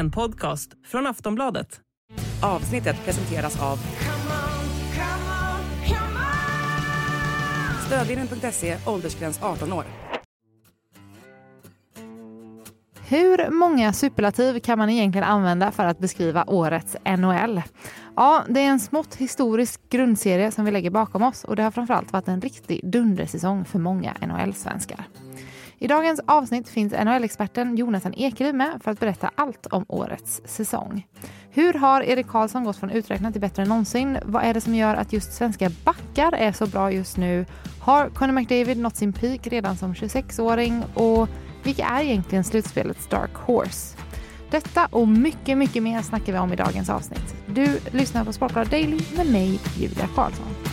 En podcast från Aftonbladet. Avsnittet presenteras av Stödvinnen.se, åldersgräns 18 år. Hur många superlativ kan man egentligen använda för att beskriva årets NHL? Ja, det är en smått historisk grundserie som vi lägger bakom oss och det har framförallt varit en riktig dundersäsong för många NHL-svenskar. I dagens avsnitt finns NHL-experten Jonathan Ekeliv med för att berätta allt om årets säsong. Hur har Erik Karlsson gått från uträknat till bättre än någonsin? Vad är det som gör att just svenska backar är så bra just nu? Har Conor McDavid nått sin peak redan som 26-åring? Och vilka är egentligen slutspelets dark horse? Detta och mycket, mycket mer snackar vi om i dagens avsnitt. Du lyssnar på Sportbladet Daily med mig, Julia Karlsson.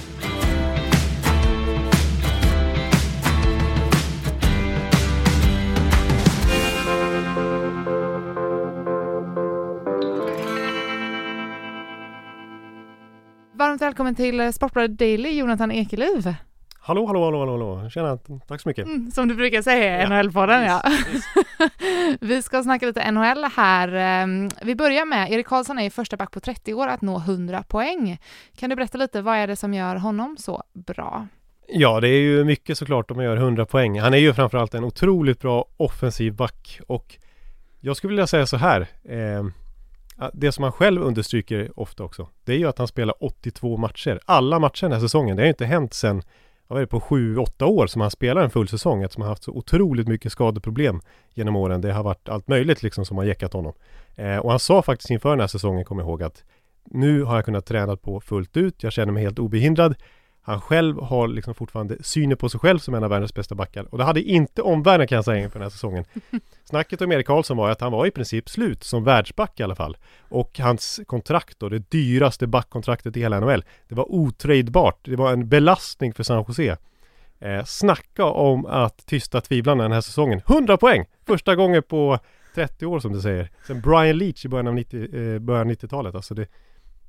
Välkommen till Sportbladet Daily, Jonathan Ekeliv. Hallå, hallå, hallå, hallå, hallå. Tjena, tack så mycket. Mm, som du brukar säga i ja, NHL-podden, ja. vi ska snacka lite NHL här. Ehm, vi börjar med, Erik Karlsson är första back på 30 år att nå 100 poäng. Kan du berätta lite, vad är det som gör honom så bra? Ja, det är ju mycket såklart om man gör 100 poäng. Han är ju framförallt en otroligt bra offensiv back och jag skulle vilja säga så här. Eh, det som han själv understryker ofta också, det är ju att han spelar 82 matcher. Alla matcher den här säsongen. Det har ju inte hänt sedan vad är det, på 7-8 år som han spelar en full säsong eftersom han haft så otroligt mycket skadeproblem genom åren. Det har varit allt möjligt liksom som har jäckat honom. Eh, och han sa faktiskt inför den här säsongen, kommer jag ihåg, att nu har jag kunnat träna på fullt ut. Jag känner mig helt obehindrad. Han själv har liksom fortfarande synen på sig själv som en av världens bästa backar. Och det hade inte omvärlden kan jag säga inför den här säsongen. Snacket om Erik Karlsson var att han var i princip slut som världsback i alla fall. Och hans kontrakt då, det dyraste backkontraktet i hela NHL, det var otradebart. Det var en belastning för San Jose. Eh, snacka om att tysta tvivlarna den här säsongen. 100 poäng! Första gången på 30 år som du säger. Sen Brian Leach i början av 90, eh, början 90-talet. Alltså det,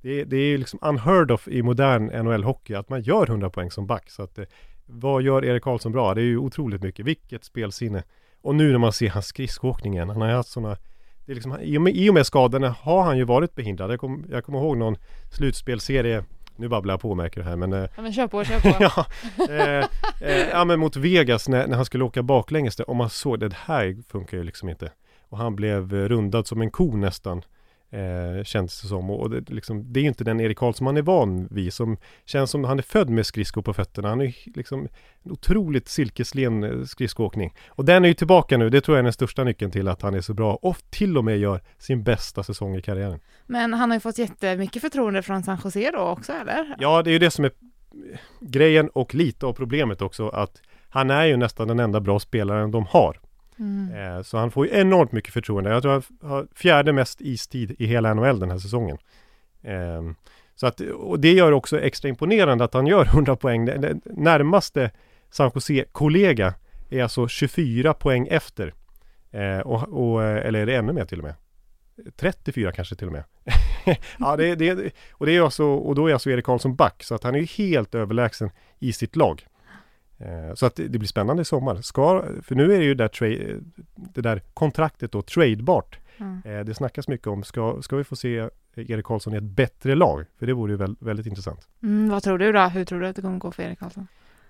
det, det är liksom unheard of i modern NHL-hockey att man gör 100 poäng som back. Så att, eh, vad gör Erik Karlsson bra? Det är ju otroligt mycket. Vilket spelsinne. Och nu när man ser hans skridskoåkning igen. Han har haft sådana det är liksom, i, och med, I och med skadorna har han ju varit behindrad. Jag, kom, jag kommer ihåg någon slutspelserie nu babblar jag på märker du här men... Eh, ja men kör på, kör på! ja, eh, eh, ja men mot Vegas när, när han skulle åka baklänges där, om man såg det här funkar ju liksom inte. Och han blev eh, rundad som en ko nästan Eh, känns det som. Och det, liksom, det är inte den Erik Karlsson man är van vid. Som känns som han är född med skridskor på fötterna. Han är liksom en otroligt silkeslen eh, skridskoåkning. Och den är ju tillbaka nu. Det tror jag är den största nyckeln till att han är så bra. Och till och med gör sin bästa säsong i karriären. Men han har ju fått jättemycket förtroende från San Jose då också, eller? Ja, det är ju det som är grejen och lite av problemet också. Att han är ju nästan den enda bra spelaren de har. Mm. Eh, så han får ju enormt mycket förtroende. Jag tror han har fjärde mest istid i hela NHL den här säsongen. Ehm, så att, och det gör också extra imponerande att han gör 100 poäng. Den närmaste San Jose-kollega är alltså 24 poäng efter. Eh, och, och, eller är det ännu mer till och med? 34 kanske till och med. ja, det, det, och det är alltså, och då är alltså Erik Karlsson back, så att han är ju helt överlägsen i sitt lag. Eh, så att det, blir spännande i sommar. Ska, för nu är det ju där tra- det där kontraktet då tradebart. Mm. Det snackas mycket om, ska, ska vi få se Erik Karlsson i ett bättre lag? För det vore ju väldigt, väldigt intressant. Mm, vad tror du då? Hur tror du att det kommer gå för Erik Karlsson?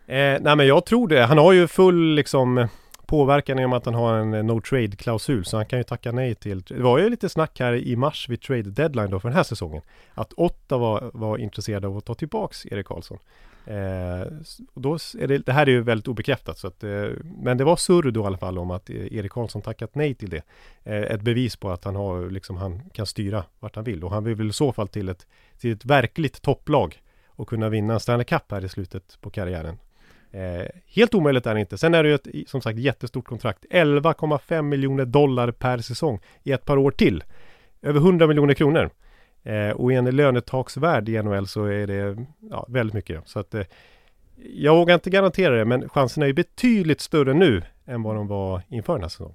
Eh, nej men jag tror det. Han har ju full liksom påverkan i och med att han har en eh, no trade klausul så han kan ju tacka nej till Det var ju lite snack här i mars vid trade deadline då för den här säsongen Att Ottawa var, var intresserade av att ta tillbaks Erik Karlsson Eh, och då är det, det här är ju väldigt obekräftat, så att, eh, men det var surr då i alla fall om att eh, Erik Karlsson tackat nej till det. Eh, ett bevis på att han, har, liksom, han kan styra vart han vill och han vill väl i så fall till ett, till ett verkligt topplag och kunna vinna en Stanley Cup här i slutet på karriären. Eh, helt omöjligt är det inte. Sen är det ju ett, som sagt, jättestort kontrakt. 11,5 miljoner dollar per säsong i ett par år till. Över 100 miljoner kronor. Eh, och i en lönetaksvärld i NHL så är det ja, väldigt mycket. Så att eh, jag vågar inte garantera det, men chanserna är betydligt större nu än vad de var inför den här säsongen.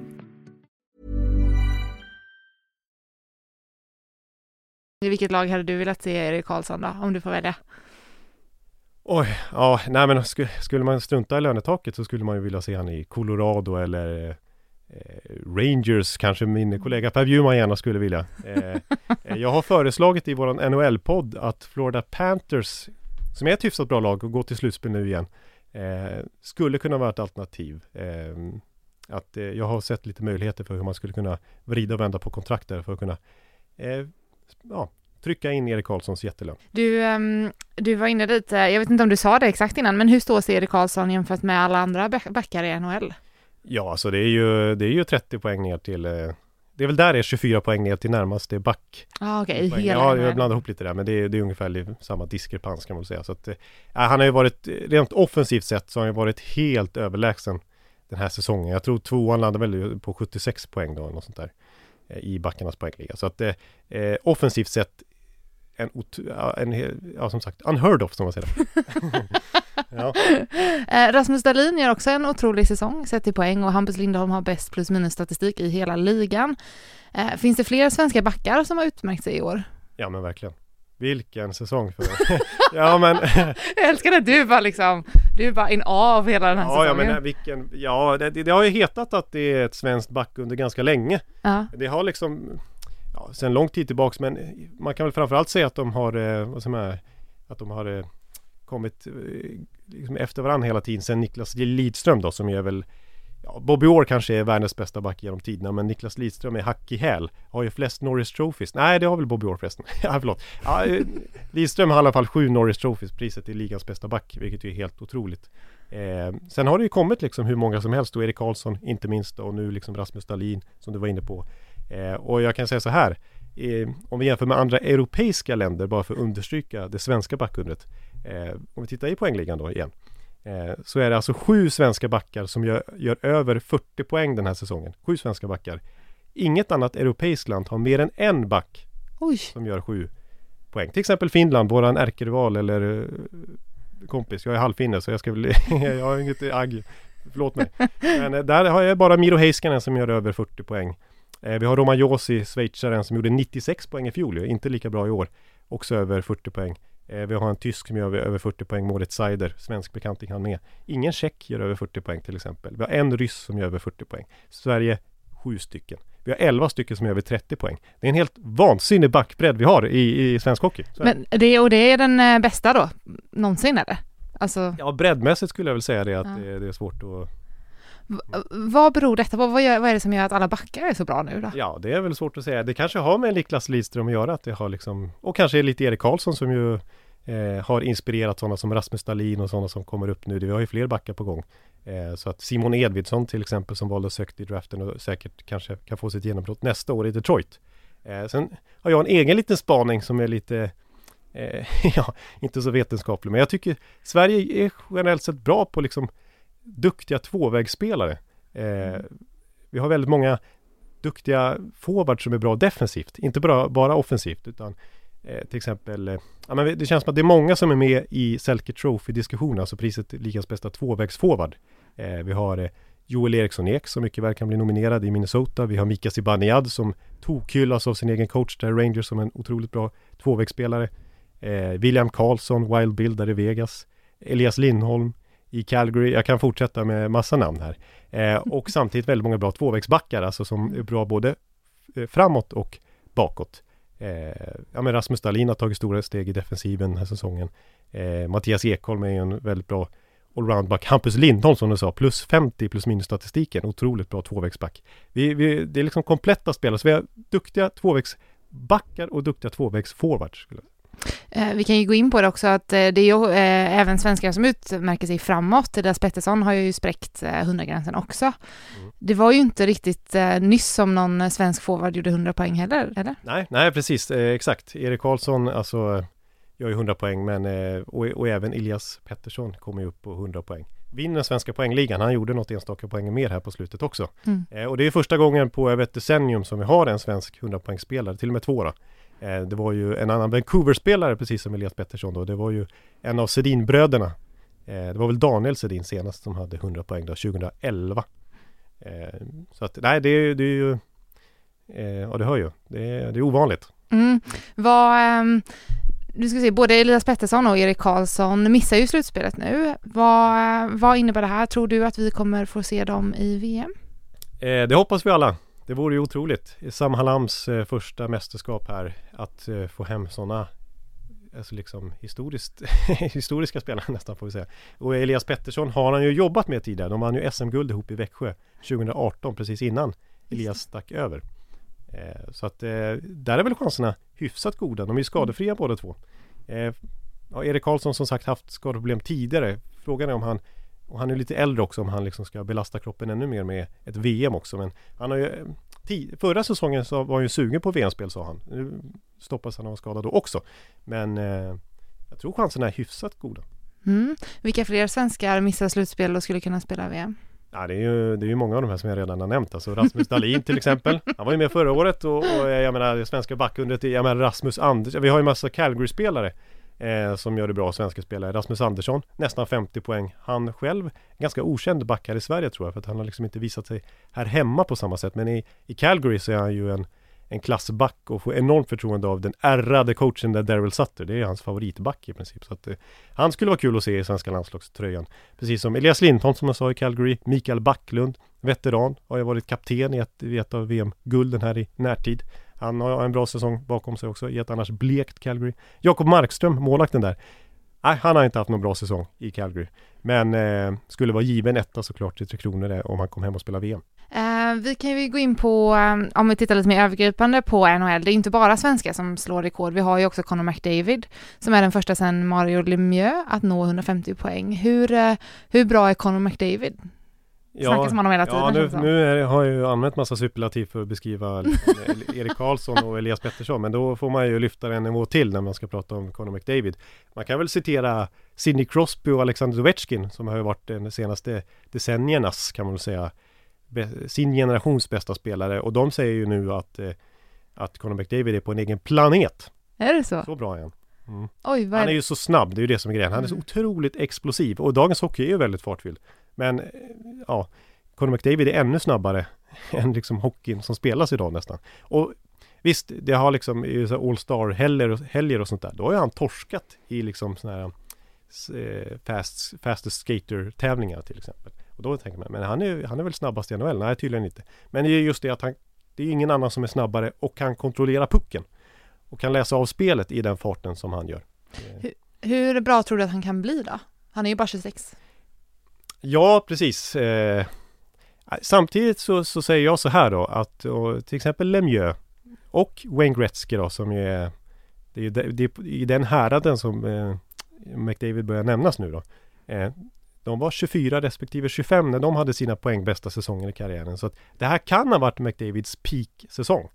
I vilket lag hade du velat se Erik Karlsson då, om du får välja? Oj, ja, nej men skulle, skulle man strunta i lönetaket så skulle man ju vilja se han i Colorado eller eh, Rangers kanske min kollega Per Bjurman gärna skulle vilja. Eh, eh jag har föreslagit i våran NHL-podd att Florida Panthers, som är ett hyfsat bra lag och går till slutspel nu igen, eh, skulle kunna vara ett alternativ. Eh, att eh, jag har sett lite möjligheter för hur man skulle kunna vrida och vända på kontrakt där för att kunna eh, ja, trycka in Erik Karlssons jättelön. Du, um, du var inne lite, jag vet inte om du sa det exakt innan, men hur står sig Erik Karlsson jämfört med alla andra backar i NHL? Ja, alltså det är ju, det är ju 30 poäng ner till eh, det är väl där det är 24 poäng ner till närmaste back. Ah, okay. Ja, jag blandar ihop lite där, men det är, det är ungefär samma diskrepans kan man säga. Så att, äh, han har ju varit, rent offensivt sett så har han ju varit helt överlägsen den här säsongen. Jag tror tvåan landade väl på 76 poäng då, något sånt där. Eh, I backarnas poängliga. Så att eh, offensivt sett en, en, ja som sagt, unheard of som man säger. ja. Eh, Rasmus Dahlin gör också en otrolig säsong sett i poäng och Hampus Lindholm har bäst plus minus statistik i hela ligan. Eh, finns det fler svenska backar som har utmärkt sig i år? Ja men verkligen. Vilken säsong för Ja men Jag älskar att du bara liksom Du är bara in av hela den här ja, säsongen Ja men vilken Ja det, det, har ju hetat att det är ett svenskt back under ganska länge. Ja. Det har liksom ja, sen lång tid tillbaks men man kan väl framförallt säga att de har, eh, vad som är, att de har eh, kommit eh, liksom efter varandra hela tiden sen Niklas Lidström då som är väl ja, Bobby Orr kanske är världens bästa back genom tiderna men Niklas Lidström är hack i häl. Har ju flest Norris Trophies. Nej det har väl Bobby Orr förresten. Ja förlåt. Ja, eh, Lidström har i alla fall sju Norris Trophies. Priset är ligans bästa back Vilket är helt otroligt. Eh, Sen har det ju kommit liksom hur många som helst. Och Erik Karlsson inte minst och nu liksom Rasmus Dahlin Som du var inne på. Eh, och jag kan säga så här. Eh, Om vi jämför med andra europeiska länder bara för att understryka det svenska backundret. Eh, om vi tittar i poängligan då igen eh, Så är det alltså sju svenska backar som gör, gör över 40 poäng den här säsongen. Sju svenska backar. Inget annat europeiskt land har mer än en back Oj. Som gör sju poäng. Till exempel Finland, våran ärkerival eller eh, kompis. Jag är halvfinne så jag ska väl Jag har inget agg. Förlåt mig. Men eh, där har jag bara Miro Heiskanen som gör över 40 poäng. Eh, vi har Roman Josi, schweizaren, som gjorde 96 poäng i fjol, inte lika bra i år. Också över 40 poäng. Eh, vi har en tysk som gör över 40 poäng, Moritz Seider, svensk bekanting han med. Ingen tjeck gör över 40 poäng till exempel. Vi har en ryss som gör över 40 poäng. Sverige, sju stycken. Vi har 11 stycken som gör över 30 poäng. Det är en helt vansinnig backbredd vi har i, i svensk hockey. Men det, och det är den eh, bästa då, någonsin eller? Alltså... Ja, breddmässigt skulle jag väl säga det att ja. det, det, är svårt att vad beror detta på? Vad, gör, vad, är det som gör att alla backar är så bra nu då? Ja, det är väl svårt att säga. Det kanske har med Niklas Lidström att göra, att det har liksom, och kanske lite Erik Karlsson som ju eh, har inspirerat sådana som Rasmus Dahlin och sådana som kommer upp nu. Vi har ju fler backar på gång. Eh, så att Simon Edvidsson till exempel som valdes högt i draften och säkert kanske kan få sitt genombrott nästa år i Detroit. Eh, sen har jag en egen liten spaning som är lite eh, ja, inte så vetenskaplig, men jag tycker Sverige är generellt sett bra på liksom duktiga tvåvägsspelare. Eh, mm. vi har väldigt många duktiga forwards som är bra defensivt, inte bara, bara offensivt utan eh, till exempel, eh, ja, men det känns som att det är många som är med i Selke Trophy-diskussionen, alltså priset ligans bästa tvåvägsforward. Eh, vi har eh, Joel Eriksson Ek som mycket väl kan bli nominerad i Minnesota. Vi har Mika Zibanejad som tokhyllas av sin egen coach där Rangers som en otroligt bra tvåvägsspelare. Eh, William Karlsson, Wild Bill där i Vegas. Elias Lindholm, i Calgary. Jag kan fortsätta med massa namn här. Eh, och samtidigt väldigt många bra tvåvägsbackar, alltså som är bra både eh, framåt och bakåt. Eh, ja men Rasmus Dahlin har tagit stora steg i defensiven den här säsongen. Eh, Mattias Ekholm är en väldigt bra allroundback. Hampus Lindholm som du sa, plus 50 plus minus statistiken. Otroligt bra tvåvägsback. Vi, vi, det är liksom kompletta spelare, så vi har duktiga tvåvägsbackar och duktiga tvåvägsforwards. Eh, vi kan ju gå in på det också att eh, det är ju eh, även svenskar som utmärker sig framåt. Deras Pettersson har ju spräckt 100-gränsen också. Mm. Det var ju inte riktigt nyss som någon svensk forward gjorde 100 poäng heller, eller? Nej, nej precis, exakt. Erik Karlsson, alltså gör ju 100 poäng, men och, och även Elias Pettersson kommer ju upp på 100 poäng. vinner svenska poängligan. Han gjorde något enstaka poäng mer här på slutet också. Mm. Eh, och det är första gången på över ett decennium som vi har en svensk 100-poängsspelare, till och med två då. Eh, det var ju en annan Vancouver-spelare precis som Elias Pettersson då. Det var ju en av Sedin-bröderna. Eh, det var väl Daniel Sedin senast som hade 100 poäng då, 2011. Eh, så att nej, det, är- det är ju Ja, det hör ju. Det är, det är ovanligt. Mm. Vad, ehm, du ska se, både Elias Pettersson och Erik Karlsson missar ju slutspelet nu. Vad, vad innebär det här? Tror du att vi kommer få se dem i VM? Det hoppas vi alla. Det vore ju otroligt. Sam Halams eh, första mästerskap här. Att eh, få hem sådana Alltså liksom historiskt, historiska spelare nästan får vi säga. Och Elias Pettersson har han ju jobbat med tidigare. De vann ju SM-guld ihop i Växjö 2018 precis innan Elias stack över. Eh, så att eh, där är väl chanserna hyfsat goda. De är ju skadefria båda två. Eh, ja, Erik Karlsson som sagt haft skadeproblem tidigare. Frågan är om han och han är lite äldre också om han liksom ska belasta kroppen ännu mer med ett VM också. Men han har ju eh, Förra säsongen så var han ju sugen på VM-spel sa han. Nu stoppas han av skada då också. Men eh, jag tror chanserna är hyfsat goda. Mm. Vilka fler svenskar missar slutspel och skulle kunna spela VM? Ja, det, är ju, det är ju många av de här som jag redan har nämnt. Alltså Rasmus Dahlin till exempel. Han var ju med förra året och, och jag menar det svenska backundret. Jag menar Rasmus Andersson. Vi har ju massa Calgary-spelare eh, som gör det bra, svenska spelare. Rasmus Andersson, nästan 50 poäng. Han själv, ganska okänd back här i Sverige tror jag. För att han har liksom inte visat sig här hemma på samma sätt. Men i, i Calgary så är han ju en, en klassback och får enormt förtroende av den ärrade coachen där Daryl Sutter. Det är hans favoritback i princip. Så att, eh, han skulle vara kul att se i svenska landslagströjan. Precis som Elias Lindholm som jag sa i Calgary, Mikael Backlund, veteran, har ju varit kapten i ett, i ett av VM-gulden här i närtid. Han har en bra säsong bakom sig också i ett annars blekt Calgary. Jakob Markström, målvakten där. Nej, han har inte haft någon bra säsong i Calgary. Men eh, skulle vara given etta såklart i Tre Kronor om han kom hem och spelade VM. Eh, vi kan ju gå in på, eh, om vi tittar lite mer övergripande på NHL, det är inte bara svenskar som slår rekord, vi har ju också Connor McDavid som är den första sedan Mario Lemieux att nå 150 poäng. Hur, eh, hur bra är Connor McDavid? Snackas man om hela tiden, Ja, nu, nu är, har jag ju använt massa superlativ för att beskriva Erik Karlsson och Elias Pettersson. Men då får man ju lyfta en nivå till när man ska prata om Conor McDavid. Man kan väl citera Sidney Crosby och Alexander Ovechkin som har ju varit de senaste decenniernas, kan man väl säga, sin generations bästa spelare. Och de säger ju nu att, eh, att Conor McDavid är på en egen planet. Är det så? Så bra är han. Mm. Oj, vad Han är är ju så snabb, det är ju det som är grejen. Han är så Mm. otroligt explosiv och dagens hockey är ju väldigt fartfylld. Men eh, ja, Conor McDavid är ännu snabbare än liksom hockeyn som spelas idag nästan. Och visst, det har liksom All-Star helger, och- och sånt där. Då har ju han torskat i liksom såna här eh, fast, fastest skater tävlingar till exempel. Och då tänker man, men han är, han är väl snabbast i NHL? Nej, tydligen inte. Men det är just det att han, det är ingen annan som är snabbare och kan kontrollera pucken. Och kan läsa av spelet i den farten som han gör. Hur, Hur bra tror du att han kan bli då? Han är ju bara 26. Ja, precis. Eh, samtidigt så, så säger jag så här då att och, till exempel Lemieux och Wayne Gretzky då som ju är det är, det är i den häraden som eh, McDavid börjar nämnas nu då. Eh, de var 24 respektive 25 när de hade sina poängbästa säsonger i karriären. Så att det här kan ha varit McDavids peak-säsong.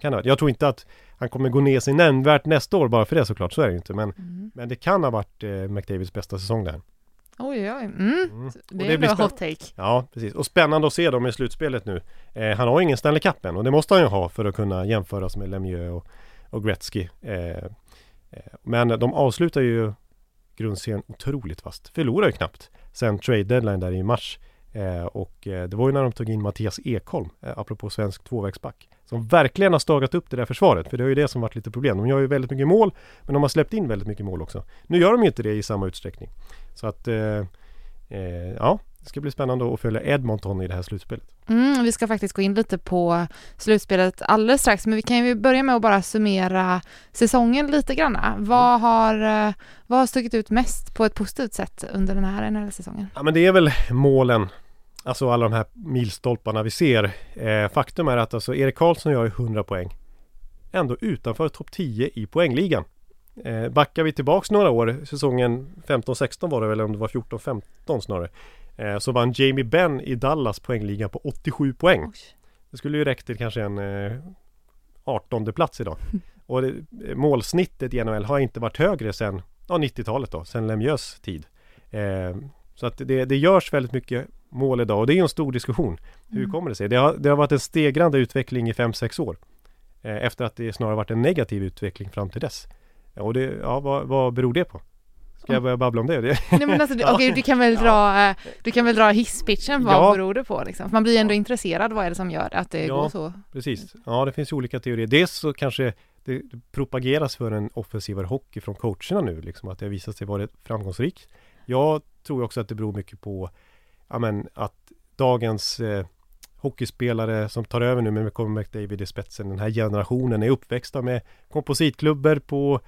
Kan ha varit. Jag tror inte att han kommer gå ner sig nämnvärt nästa år bara för det såklart, så är det ju inte. Men, Mm. men det kan ha varit eh, McDavids bästa säsong där. Oj, oj, mm. Mm. Det är en hot take. Ja, precis. Och spännande att se dem i slutspelet nu. Eh, han har ingen Stanley Cup än och det måste han ju ha för att kunna jämföras med Lemieux och, och Gretzky. Eh, eh, men de avslutar ju grundserien otroligt fast. Förlorar ju knappt sen trade deadline där i mars. Eh, och eh, det var ju när de tog in Mattias Ekholm, eh, apropå svensk tvåvägsback, som verkligen har stagat upp det där försvaret. För det är ju det som varit lite problem. De gör ju väldigt mycket mål, men de har släppt in väldigt mycket mål också. Nu gör de ju inte det i samma utsträckning. Så att, eh, eh, ja, det ska bli spännande att följa Edmonton i det här slutspelet. Mm, vi ska faktiskt gå in lite på slutspelet alldeles strax, men vi kan ju börja med att bara summera säsongen lite grann. Vad har, eh, vad har stuckit ut mest på ett positivt sätt under den här NHL-säsongen? Ja men det är väl målen Alltså alla de här milstolparna vi ser eh, Faktum är att alltså Erik Karlsson gör ju 100 poäng Ändå utanför topp 10 i poängligan eh, Backar vi tillbaks några år Säsongen 15-16 var det väl, om det var 14-15 snarare eh, Så vann Jamie Benn i Dallas poängliga på 87 poäng Oj. Det skulle ju räckt till kanske en eh, 18 plats idag. Och det, målsnittet i NHL har inte varit högre sedan ja, 90-talet då, sedan Lemieux tid. Eh, Så att det, det görs väldigt mycket mål idag och det är en stor diskussion. Hur Mm. kommer det sig? Det har, det har varit en stegrande utveckling i 5-6 år. Eh, efter att det snarare varit en negativ utveckling fram till dess. Och det, ja, vad, vad beror det på? Ska jag börja babbla om det? Nej men alltså, du, okej, du kan väl dra, eh, du kan väl dra hisspitchen, vad Ja. beror det på liksom? För man blir ju ändå intresserad, vad är det som gör att det Ja. går så? Precis. Ja, det finns ju olika teorier. Dels så kanske det propageras för en offensivare hockey från coacherna nu, liksom att det har visat sig vara framgångsrikt. Jag tror också att det beror mycket på ja, men, att dagens eh, hockeyspelare som tar över nu med Conor McDavid i spetsen, den här generationen är uppväxta med kompositklubbor på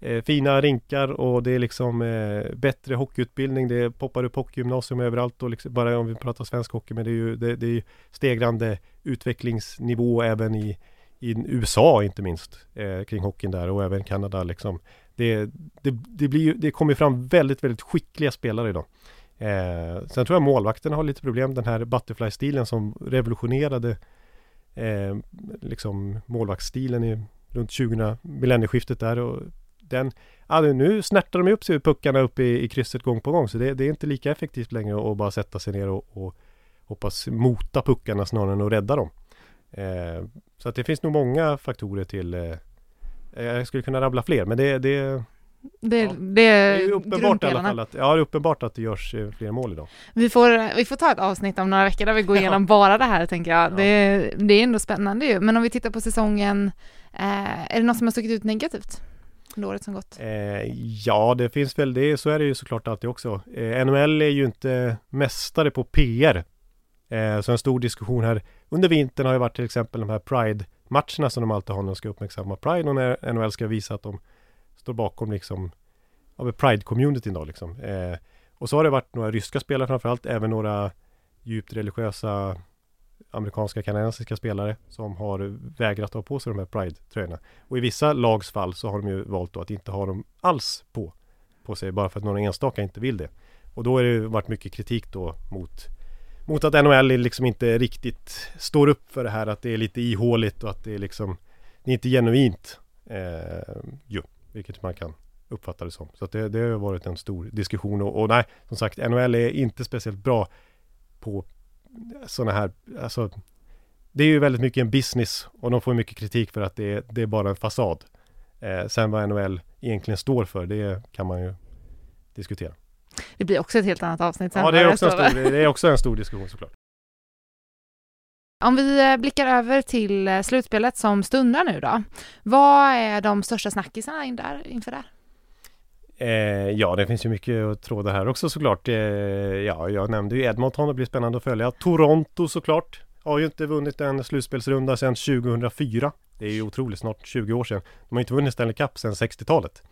eh, fina rinkar och det är liksom eh, bättre hockeyutbildning. Det poppar upp hockeygymnasium överallt och liksom, bara om vi pratar svensk hockey, men det är ju det, det är ju stegrande utvecklingsnivå även i, i USA inte minst eh, kring hockeyn där och även Kanada liksom. Det, det, det, blir det kommer fram väldigt, väldigt skickliga spelare idag. Eh, sen tror jag målvakterna har lite problem. Den här Butterfly-stilen som revolutionerade eh, liksom målvaktsstilen i runt 2000 millennieskiftet där och den, ja, nu snärtar de ju upp sig puckarna upp i, i krysset gång på gång så det, det är inte lika effektivt längre att bara sätta sig ner och, och hoppas mota puckarna snarare än att rädda dem. Eh, så att det finns nog många faktorer till eh, jag skulle kunna rabbla fler men det, det, det, Ja. det det är är ju uppenbart i alla fall att, ja, det är uppenbart att det görs eh, fler mål idag. Vi får, vi får ta ett avsnitt om några veckor där vi går igenom bara det här tänker jag. Ja. Det, det är ändå spännande ju. Men om vi tittar på säsongen, eh, är det något som har stuckit ut negativt året som gått? Eh, ja, det finns väl det. Så är det ju såklart alltid också. Eh, NHL är ju inte mästare på PR. Eh, så en stor diskussion här under vintern har ju varit till exempel de här Pride-matcherna som de alltid har när de ska uppmärksamma Pride och när NHL ska visa att de står bakom liksom av Pride-communityn då liksom. Eh, och så har det varit några ryska spelare framförallt, även några djupt religiösa amerikanska kanadensiska spelare som har vägrat ha på sig de här Pride-tröjorna. Och i vissa lags fall så har de ju valt då att inte ha dem alls på, på sig bara för att några enstaka inte vill det. Och då har det ju varit mycket kritik då mot, mot att NHL liksom inte riktigt står upp för det här att det är lite ihåligt och att det är liksom det är inte genuint. Eh, ju, vilket man kan uppfatta det som. Så det, det har varit en stor diskussion och, och nej, som sagt NHL är inte speciellt bra på sådana här, alltså det är ju väldigt mycket en business och de får mycket kritik för att det är, det är bara en fasad. Eh, sen vad NHL egentligen står för, det kan man ju diskutera. Det blir också ett helt annat avsnitt sen. Ja, det är, också en stor, det är också en stor diskussion såklart. Om vi eh, blickar över till eh, slutspelet som stundar nu då. Vad är de största snackisarna in där, inför det? Eh, ja, det finns ju mycket att tråda här också såklart. Eh, ja, jag nämnde ju Edmonton, det blir spännande att följa. Toronto såklart. Har ju inte vunnit en slutspelsrunda sedan 2004. Det är ju otroligt, snart 20 år sedan. De har inte vunnit Stanley Cup sedan 60-talet.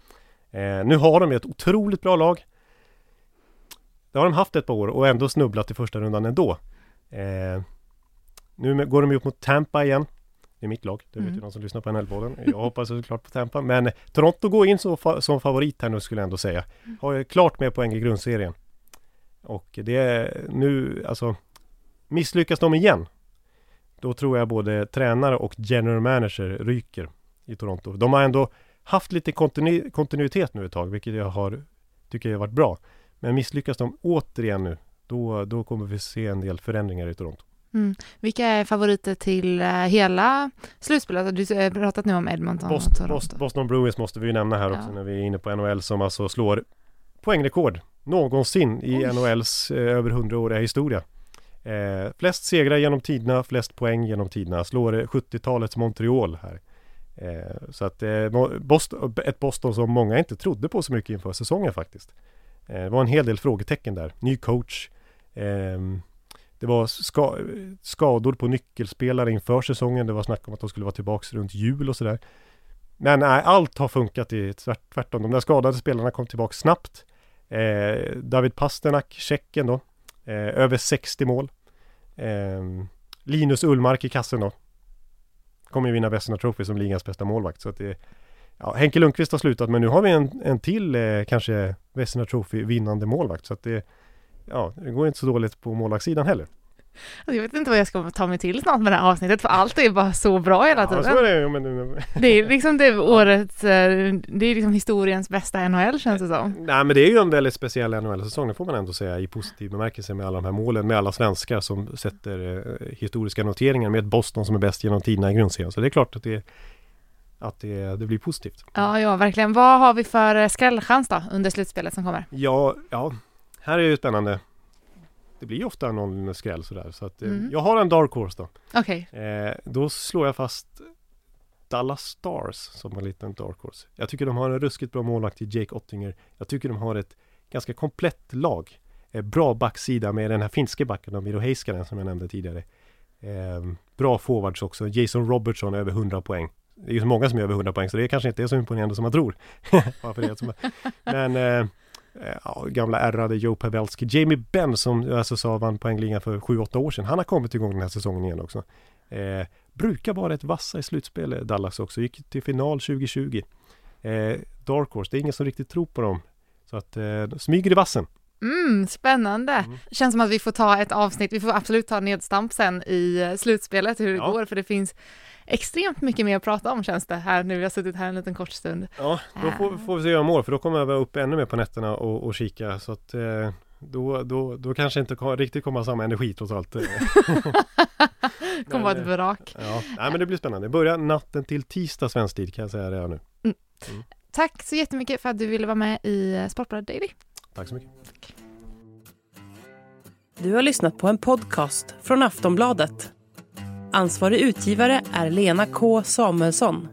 Eh, nu har de ju ett otroligt bra lag. Det har de haft ett par år och ändå snubblat i första rundan ändå. Eh, nu går de ju upp mot Tampa igen. Det är mitt lag, det vet Mm. ju de som lyssnar på NHL-podden. Jag hoppas såklart på Tampa. Men Toronto går in fa- som favorit här nu skulle jag ändå säga. Har ju klart med poäng i grundserien. Och det är nu, alltså Misslyckas de igen Då tror jag både tränare och general manager ryker i Toronto. De har ändå haft lite kontinu- kontinuitet nu ett tag, vilket jag har tycker jag har varit bra. Men misslyckas de återigen nu, då, då kommer vi se en del förändringar i Toronto. Mm. Vilka är favoriter till eh, hela slutspelet? Du har pratat nu om Edmonton och Boston, Toronto. Boston, Boston Bruins måste vi ju nämna här Ja. också när vi är inne på NHL som alltså slår poängrekord någonsin i Oj. NHLs eh, över 100-åriga historia. Eh, flest segrar genom tiderna, flest poäng genom tiderna. Slår eh, 70-talets Montreal här. Eh, så att eh, Boston, ett Boston som många inte trodde på så mycket inför säsongen faktiskt. Eh, det var en hel del frågetecken där. Ny coach det var ska, skador på nyckelspelare inför säsongen. Det var snack om att de skulle vara tillbaka runt jul och sådär. Men nej, allt har funkat i tvärt, tvärtom. De där skadade spelarna kom tillbaka snabbt. Eh, David Pasternak, Tjeckien då. Eh, över 60 mål. Eh, Linus Ullmark i kassen då. Kommer ju vinna Vesna Trophy som ligans bästa målvakt. Så att det, ja, Henke Lundqvist har slutat men nu har vi en, en till eh, kanske Vesna Trophy vinnande målvakt. Så att det, ja, det går inte så dåligt på målvaktssidan heller. Alltså, jag vet inte vad jag ska ta mig till snart med det här avsnittet för allt är bara så bra hela Ja, tiden. så är det men, Det är liksom det årets, eh, det är liksom historiens bästa NHL känns det som. Nej men det är ju en väldigt speciell NHL-säsong, det får man ändå säga i positiv bemärkelse med alla de här målen, med alla svenskar som sätter eh, historiska noteringar med ett Boston som är bäst genom tiderna i grundserien. Så det är klart att det, att det, det blir positivt. Ja, ja, verkligen. Vad har vi för eh, skrällchans då under slutspelet som kommer? Ja, ja, här är ju spännande. Det blir ju ofta någon skräll sådär, så att eh, Mm. jag har en dark horse då. Okej, Eh, då slår jag fast Dallas Stars som en liten dark horse. Jag tycker de har en ruskigt bra målvakt i Jake Ottinger. Jag tycker de har ett ganska komplett lag. Eh, bra backsida med den här finske backen Miro Heiskanen som jag nämnde tidigare. Eh, bra forwards också. Jason Robertson över 100 poäng. Det är ju så många som är över 100 poäng så det är kanske inte är så imponerande som man tror. Men eh, Eh, ja, gamla ärrade Joe Pavelski. Jamie Benn som alltså sa vann poängligan för 7-8 år sedan. Han har kommit igång den här säsongen igen också. Eh, brukar vara rätt vassa i slutspel eh, Dallas också. Gick till final 2020. Eh, Dark Horse, det är ingen som riktigt tror på dem. Så att eh, de smyger i vassen mm, spännande. Känns som att vi får ta ett avsnitt, vi får absolut ta nedstamp sen i eh, slutspelet hur det Ja. går, för det finns extremt mycket mer att prata om känns det här nu. Vi har suttit här en liten kort stund. Ja, då får, får vi se jag mår för då kommer jag vara uppe ännu mer på nätterna och, och kika. Så att eh, då, då, då kanske inte ko- riktigt kommer samma energi trots allt. eh. kommer vara ett Men, vrak. Ja, nej, men det blir spännande. Det börjar natten till tisdag svensk tid kan jag säga redan nu. Tack så jättemycket för att du ville vara med i eh, Sportbladet Daily. Tack så mycket. Du har lyssnat på en podcast från Aftonbladet. Ansvarig utgivare är Lena K Samuelsson.